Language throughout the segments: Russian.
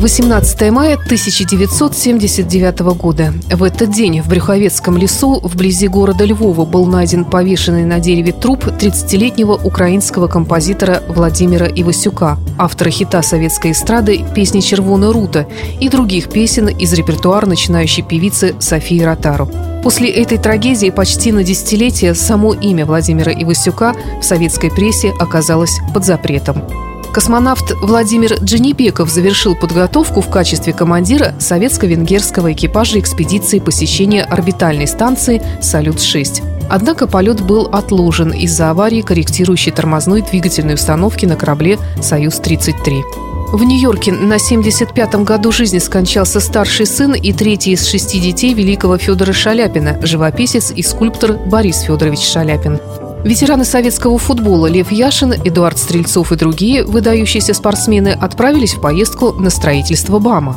18 мая 1979 года. В этот день в Брюховецком лесу вблизи города Львова был найден повешенный на дереве труп 30-летнего украинского композитора Владимира Ивасюка, автора хита советской эстрады «Песни Червона Рута» и других песен из репертуара начинающей певицы Софии Ротару. После этой трагедии почти на десятилетие само имя Владимира Ивасюка в советской прессе оказалось под запретом. Космонавт Владимир Дженебеков завершил подготовку в качестве командира советско-венгерского экипажа экспедиции посещения орбитальной станции «Салют-6». Однако полет был отложен из-за аварии корректирующей тормозной двигательной установки на корабле «Союз-33». В Нью-Йорке на 75-м году жизни скончался старший сын и третий из шести детей великого Федора Шаляпина, живописец и скульптор Борис Федорович Шаляпин. Ветераны советского футбола Лев Яшин, Эдуард Стрельцов и другие выдающиеся спортсмены отправились в поездку на строительство БАМа.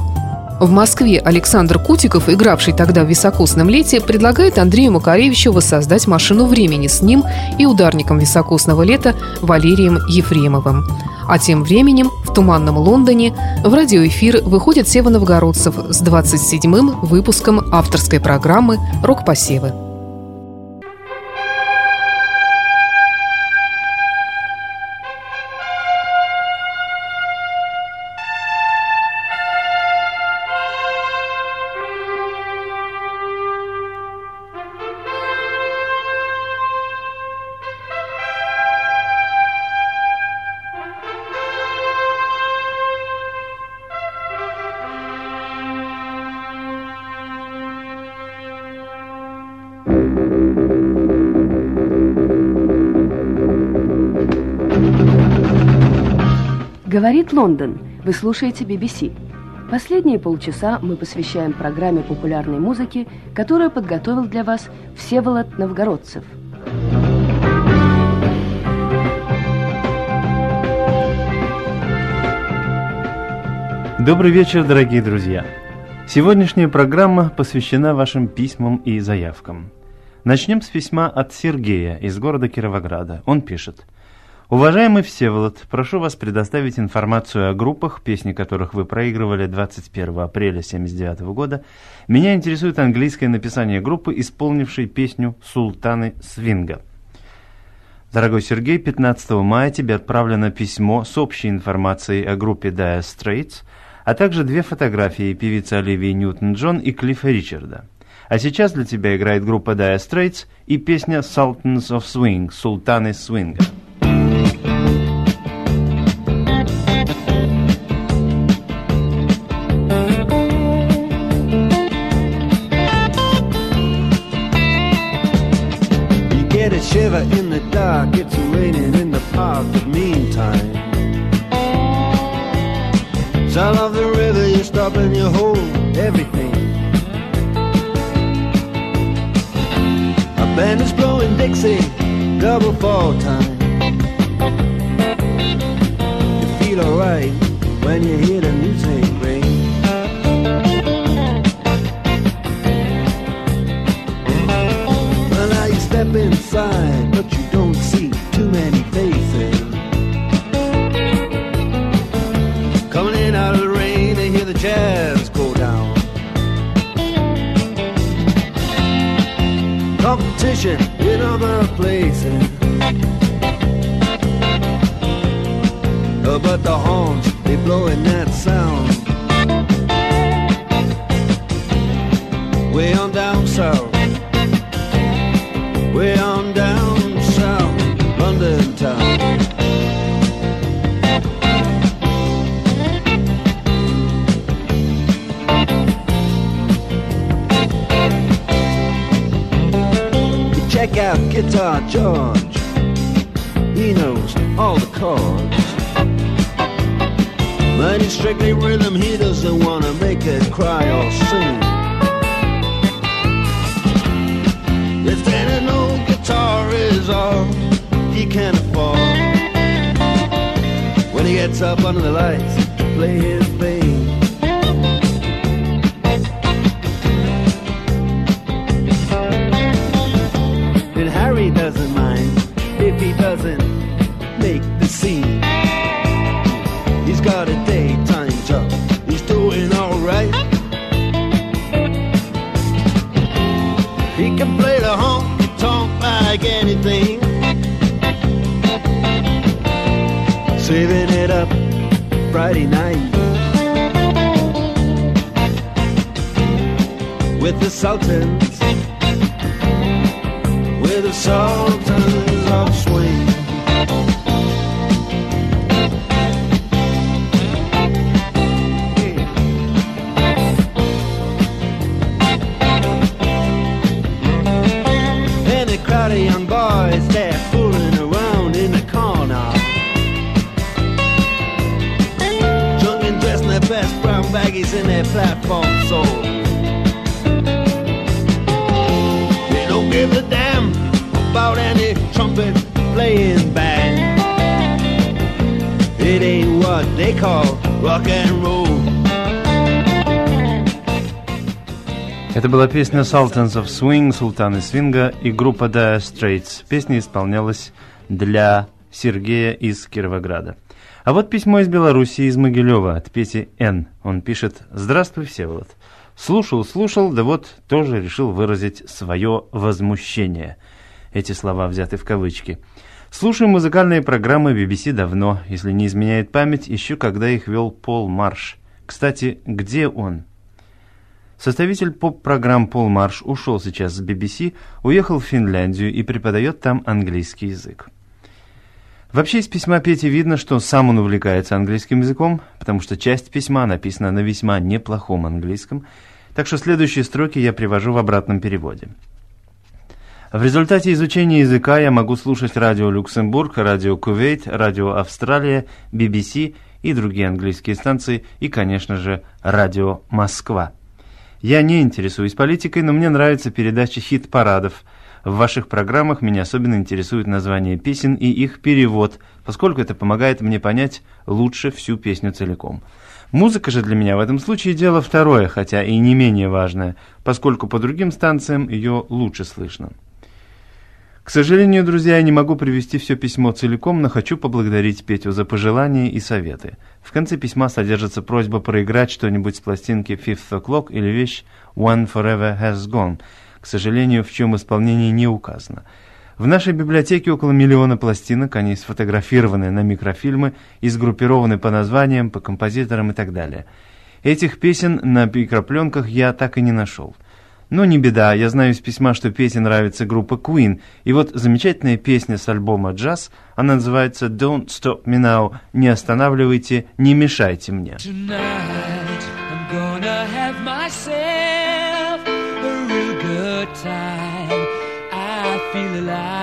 В Москве Александр Кутиков, игравший тогда в високосном лете, предлагает Андрею Макаревичу воссоздать машину времени с ним и ударником високосного лета Валерием Ефремовым. А тем временем в туманном Лондоне в радиоэфир выходит Сева Новгородцев с 27-м выпуском авторской программы «Рок-посевы». Говорит Лондон. Вы слушаете BBC. Последние полчаса мы посвящаем программе популярной музыки, которую подготовил для вас Всеволод Новгородцев. Добрый вечер, дорогие друзья! Сегодняшняя программа посвящена вашим письмам и заявкам. Начнем с письма от Сергея из города Кировограда. Он пишет – Уважаемый Всеволод, прошу вас предоставить информацию о группах, песни которых вы проигрывали 21 апреля 1979 года. Меня интересует английское написание группы, исполнившей песню «Султаны Свинга». Дорогой Сергей, 15 мая тебе отправлено письмо с общей информацией о группе Dire Straits, а также две фотографии певицы Оливии Ньютон-Джон и Клиффа Ричарда. А сейчас для тебя играет группа Dire Straits и песня Sultans of Swing, Султаны Свинга. Dixie, double fall time. You feel alright when you hear the music happy rhythm, he doesn't wanna make it cry or sing. If any old guitar is all he can afford, when he gets up under the lights, play his thing. And Harry doesn't mind if he doesn't make the scene. Like anything. Saving it up Friday night. With the Sultans, with the Sultans была песня Sultans of Swing, Султаны Свинга и группа Dire Straits. Песня исполнялась для Сергея из Кировограда. А вот письмо из Белоруссии, из Могилева, от Пети Н. Он пишет «Здравствуй, Всеволод. Слушал, слушал, да вот тоже решил выразить свое возмущение». Эти слова взяты в кавычки. Слушаю музыкальные программы BBC давно, если не изменяет память, еще когда их вел Пол Марш. Кстати, где он? Составитель поп-программ Пол Марш ушел сейчас с BBC, уехал в Финляндию и преподает там английский язык. Вообще из письма Пети видно, что сам он увлекается английским языком, потому что часть письма написана на весьма неплохом английском, так что следующие строки я привожу в обратном переводе. В результате изучения языка я могу слушать радио Люксембург, радио Кувейт, радио Австралия, BBC и другие английские станции, и, конечно же, радио Москва. Я не интересуюсь политикой, но мне нравится передача хит-парадов. В ваших программах меня особенно интересует название песен и их перевод, поскольку это помогает мне понять лучше всю песню целиком. Музыка же для меня в этом случае дело второе, хотя и не менее важное, поскольку по другим станциям ее лучше слышно. К сожалению, друзья, я не могу привести все письмо целиком, но хочу поблагодарить Петю за пожелания и советы. В конце письма содержится просьба проиграть что-нибудь с пластинки Fifth O'Clock или вещь One Forever Has Gone, к сожалению, в чем исполнении не указано. В нашей библиотеке около миллиона пластинок, они сфотографированы на микрофильмы и сгруппированы по названиям, по композиторам и так далее. Этих песен на микропленках я так и не нашел. Но не беда, я знаю из письма, что Пете нравится группа Queen. И вот замечательная песня с альбома «Джаз», она называется «Don't Stop Me Now», «Не останавливайте, не мешайте мне». Tonight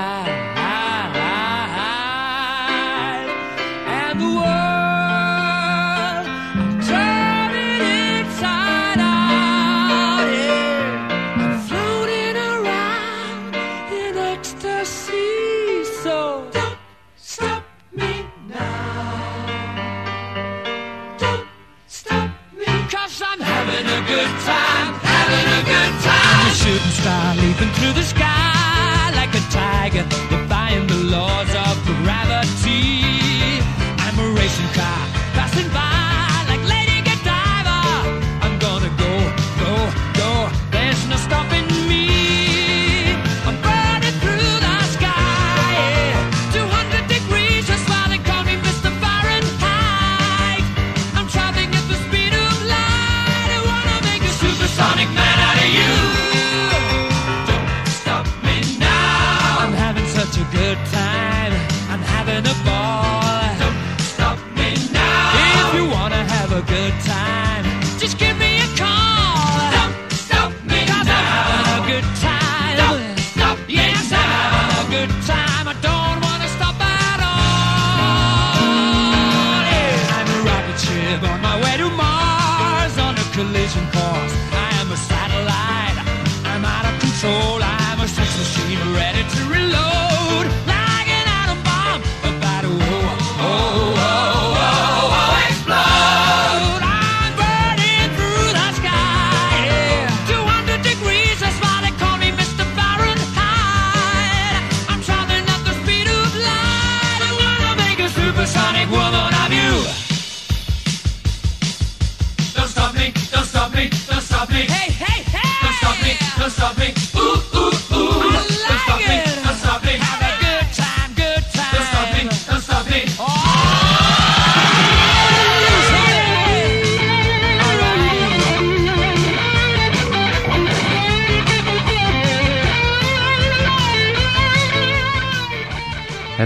to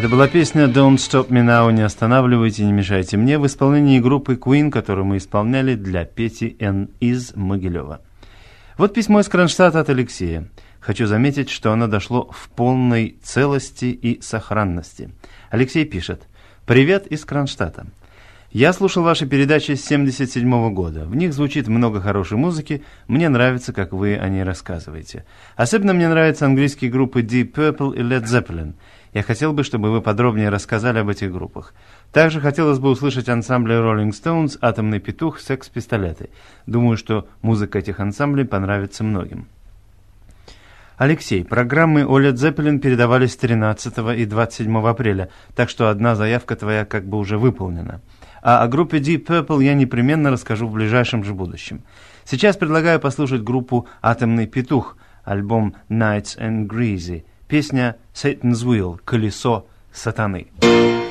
Это была песня «Don't Stop Me Now» «Не останавливайте, не мешайте мне» в исполнении группы Queen, которую мы исполняли для Пети Н. из Могилева. Вот письмо из Кронштадта от Алексея. Хочу заметить, что оно дошло в полной целости и сохранности. Алексей пишет. «Привет из Кронштадта. Я слушал ваши передачи с 77 года. В них звучит много хорошей музыки. Мне нравится, как вы о ней рассказываете. Особенно мне нравятся английские группы Deep Purple и Led Zeppelin. Я хотел бы, чтобы вы подробнее рассказали об этих группах. Также хотелось бы услышать ансамбли Rolling Stones, Атомный петух, Секс-пистолеты. Думаю, что музыка этих ансамблей понравится многим. Алексей, программы о Led передавались 13 и 27 апреля, так что одна заявка твоя как бы уже выполнена. А о группе Deep Purple я непременно расскажу в ближайшем же будущем. Сейчас предлагаю послушать группу «Атомный петух», альбом «Nights and Greasy», песня «Satan's Wheel» – «Колесо сатаны».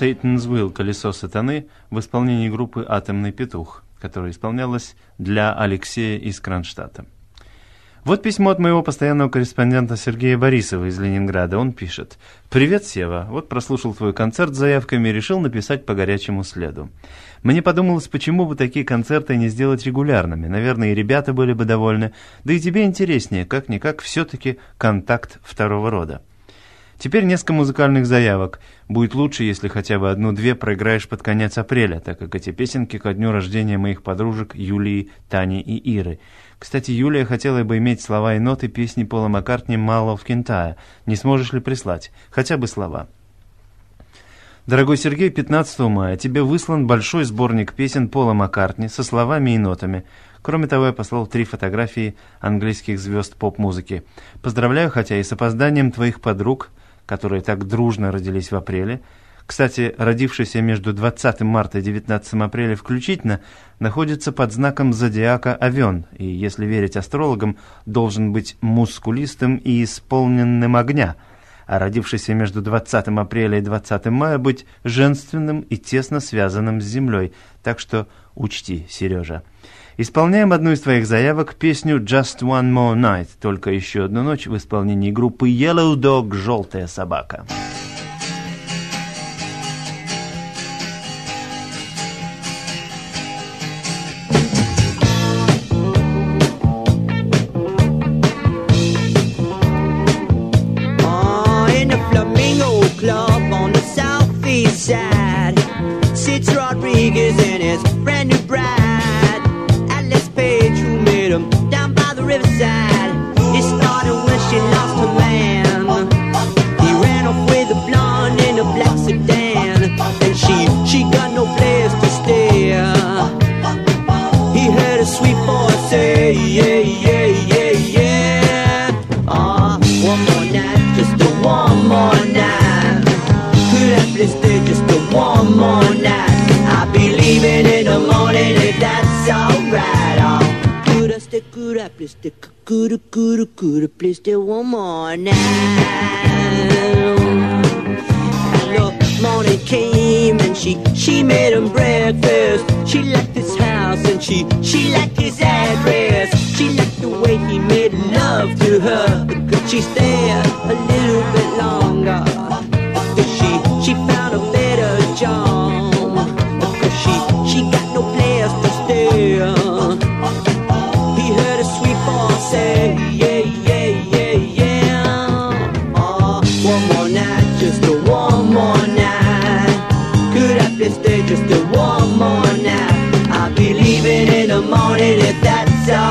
«Satan's Will» «Колесо сатаны» в исполнении группы «Атомный петух», которая исполнялась для Алексея из Кронштадта. Вот письмо от моего постоянного корреспондента Сергея Борисова из Ленинграда. Он пишет. «Привет, Сева. Вот прослушал твой концерт с заявками и решил написать по горячему следу. Мне подумалось, почему бы такие концерты не сделать регулярными. Наверное, и ребята были бы довольны. Да и тебе интереснее, как-никак, все-таки контакт второго рода. Теперь несколько музыкальных заявок. Будет лучше, если хотя бы одну-две проиграешь под конец апреля, так как эти песенки ко дню рождения моих подружек Юлии, Тани и Иры. Кстати, Юлия хотела бы иметь слова и ноты песни Пола Маккартни «Мало в Кентая». Не сможешь ли прислать? Хотя бы слова. Дорогой Сергей, 15 мая тебе выслан большой сборник песен Пола Маккартни со словами и нотами. Кроме того, я послал три фотографии английских звезд поп-музыки. Поздравляю, хотя и с опозданием твоих подруг, которые так дружно родились в апреле. Кстати, родившийся между 20 марта и 19 апреля включительно, находится под знаком зодиака Овен, и, если верить астрологам, должен быть мускулистым и исполненным огня – а родившийся между 20 апреля и 20 мая быть женственным и тесно связанным с землей. Так что учти, Сережа. Исполняем одну из твоих заявок, песню «Just One More Night», только еще одну ночь в исполнении группы Yellow Dog «Желтая собака». Oh, say, yeah, yeah, yeah, yeah. Ah, one more night, just a one more night. Could I please stay just a one more night? I'll be leaving in the morning if that's alright. Oh, could I stay, could I please stay, could I, could I, could I please stay one more night? the morning came and she she made him breakfast. She liked his house and she she liked his address. She liked the way he made love to her. Could she stay a little bit longer?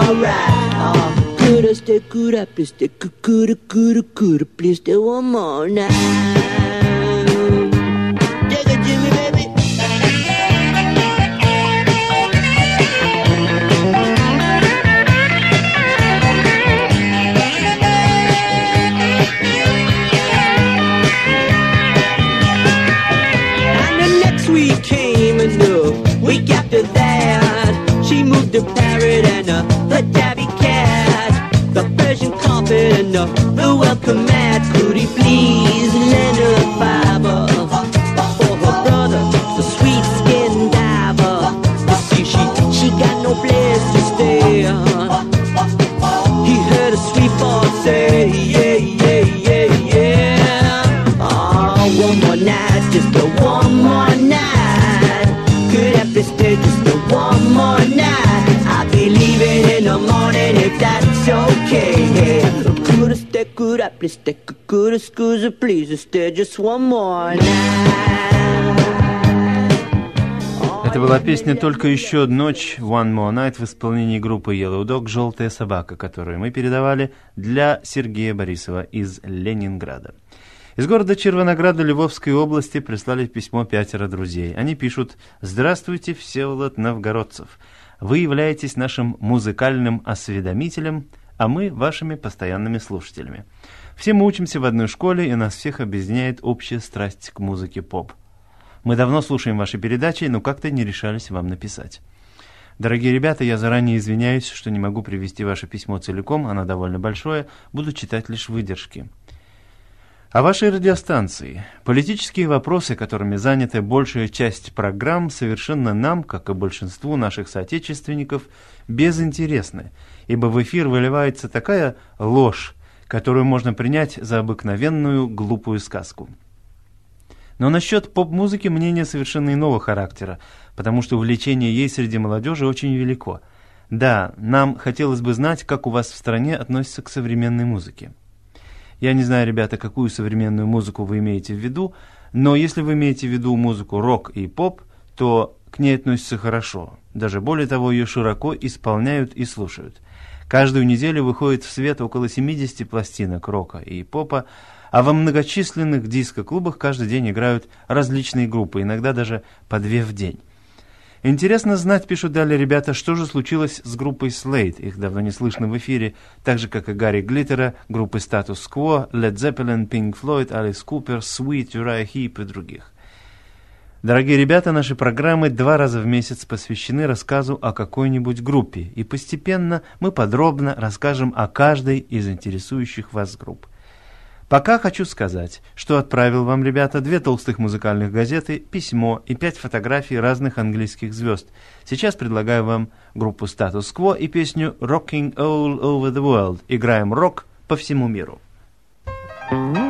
Alright. Oh, could I stay, could I please stay, could, could could could please stay one more night? He please lend a for oh, her brother, the sweet skin diver? You see, she she got no place to stay. He heard a sweet say, yeah, yeah, yeah, yeah. Oh, one more night, just one more night. Could have just one more night. I'll be leaving in the morning if that's okay. Stay, could I please stay, could I scusa please stay just one more night. Это была песня «Только еще ночь» One More Night в исполнении группы Yellow Dog «Желтая собака», которую мы передавали для Сергея Борисова из Ленинграда. Из города Червонограда Львовской области прислали письмо пятеро друзей. Они пишут «Здравствуйте, Всеволод Новгородцев. Вы являетесь нашим музыкальным осведомителем, а мы вашими постоянными слушателями. Все мы учимся в одной школе, и нас всех объединяет общая страсть к музыке поп. Мы давно слушаем ваши передачи, но как-то не решались вам написать. Дорогие ребята, я заранее извиняюсь, что не могу привести ваше письмо целиком, оно довольно большое, буду читать лишь выдержки. О вашей радиостанции. Политические вопросы, которыми занята большая часть программ, совершенно нам, как и большинству наших соотечественников, безинтересны, ибо в эфир выливается такая ложь, которую можно принять за обыкновенную глупую сказку. Но насчет поп-музыки мнение совершенно иного характера, потому что увлечение ей среди молодежи очень велико. Да, нам хотелось бы знать, как у вас в стране относятся к современной музыке. Я не знаю, ребята, какую современную музыку вы имеете в виду, но если вы имеете в виду музыку рок и поп, то к ней относятся хорошо. Даже более того, ее широко исполняют и слушают. Каждую неделю выходит в свет около 70 пластинок рока и попа, А во многочисленных диско-клубах каждый день играют различные группы, иногда даже по две в день. Интересно знать, пишут далее ребята, что же случилось с группой Slate. Их давно не слышно в эфире, так же, как и Гарри Глиттера, группы Status Quo, Led Zeppelin, Pink Floyd, Alice Cooper, Sweet, Uriah Heep и других. Дорогие ребята, наши программы два раза в месяц посвящены рассказу о какой-нибудь группе, и постепенно мы подробно расскажем о каждой из интересующих вас групп. Пока хочу сказать, что отправил вам, ребята, две толстых музыкальных газеты, письмо и пять фотографий разных английских звезд. Сейчас предлагаю вам группу Quo и песню «Rocking All Over the World». Играем рок по всему миру. Ah,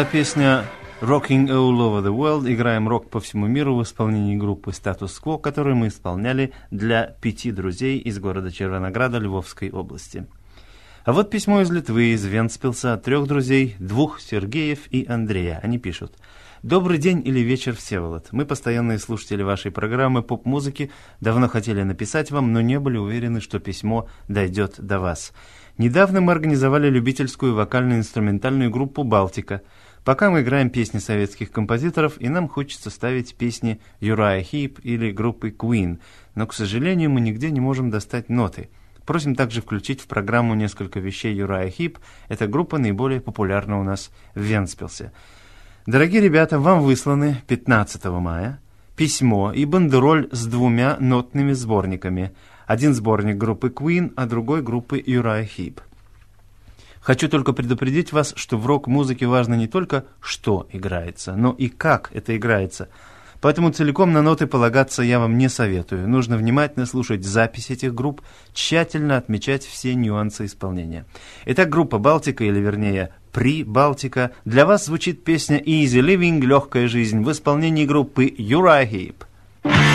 была песня Rocking All Over the World, играем рок по всему миру в исполнении группы Status Quo, которую мы исполняли для пяти друзей из города Червонограда Львовской области. А вот письмо из Литвы, из Венспилса, от трех друзей, двух Сергеев и Андрея. Они пишут. Добрый день или вечер, Всеволод. Мы постоянные слушатели вашей программы поп-музыки, давно хотели написать вам, но не были уверены, что письмо дойдет до вас. Недавно мы организовали любительскую вокально-инструментальную группу «Балтика». Пока мы играем песни советских композиторов, и нам хочется ставить песни Юрая Хип или группы Queen, но, к сожалению, мы нигде не можем достать ноты. Просим также включить в программу несколько вещей Юрая Хип. Эта группа наиболее популярна у нас в Венспилсе. Дорогие ребята, вам высланы 15 мая письмо и бандероль с двумя нотными сборниками. Один сборник группы Queen, а другой группы Uriah Heep. Хочу только предупредить вас, что в рок-музыке важно не только что играется, но и как это играется. Поэтому целиком на ноты полагаться я вам не советую. Нужно внимательно слушать запись этих групп, тщательно отмечать все нюансы исполнения. Итак, группа «Балтика», или вернее «При Балтика», для вас звучит песня «Easy Living» «Легкая жизнь» в исполнении группы Uriah Heep.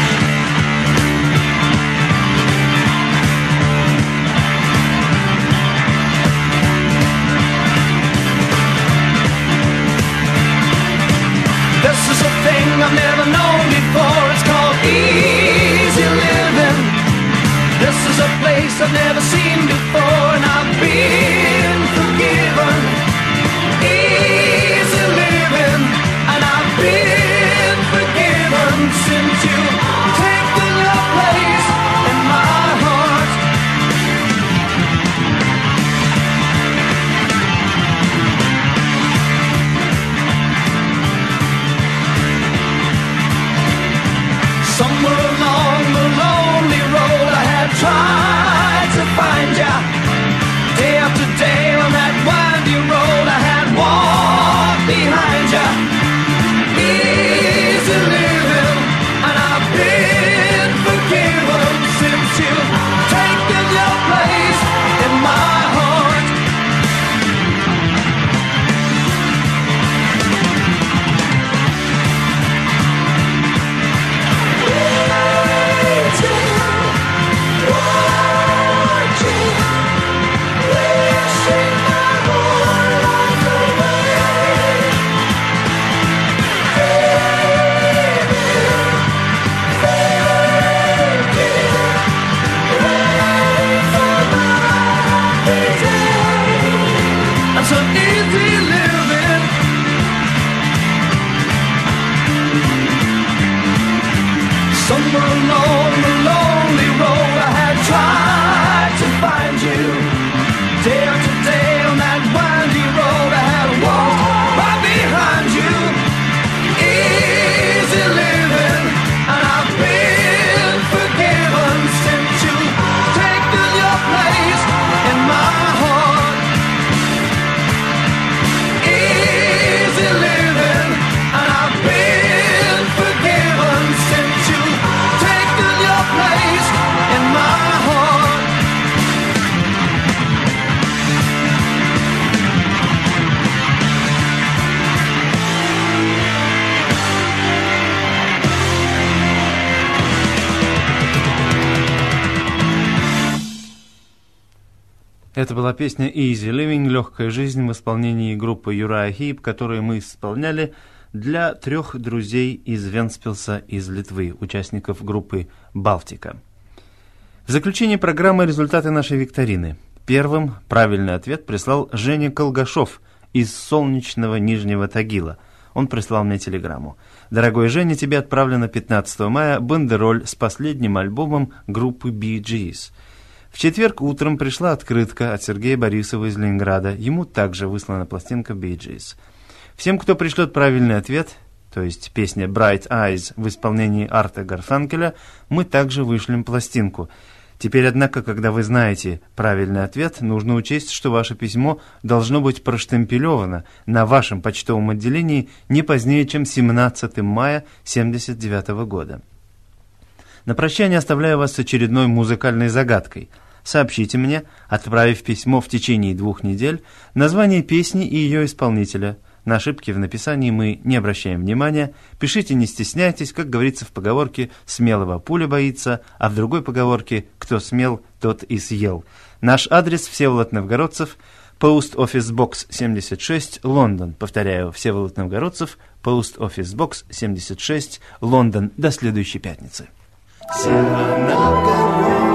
I've never seen before, Это была песня Easy Living, легкая жизнь в исполнении группы Юрая Хип, которую мы исполняли для трех друзей из Венспилса из Литвы, участников группы Балтика. В заключение программы результаты нашей викторины. Первым правильный ответ прислал Женя Колгашов из солнечного Нижнего Тагила. Он прислал мне телеграмму. «Дорогой Женя, тебе отправлено 15 мая бандероль с последним альбомом группы Bee Gees». В четверг утром пришла открытка от Сергея Борисова из Ленинграда. Ему также выслана пластинка Gees. Всем, кто пришлет правильный ответ, то есть песня Bright Eyes в исполнении Арта Гарфанкеля, мы также вышлем пластинку. Теперь, однако, когда вы знаете правильный ответ, нужно учесть, что ваше письмо должно быть проштемпелевано на вашем почтовом отделении не позднее, чем 17 мая 1979 года. На прощание оставляю вас с очередной музыкальной загадкой – сообщите мне, отправив письмо в течение двух недель, название песни и ее исполнителя. На ошибки в написании мы не обращаем внимания. Пишите, не стесняйтесь, как говорится в поговорке «смелого пуля боится», а в другой поговорке «кто смел, тот и съел». Наш адрес Всеволод Новгородцев, Post Office Box 76, Лондон. Повторяю, Всеволод Новгородцев, Post Office Box 76, Лондон. До следующей пятницы. You're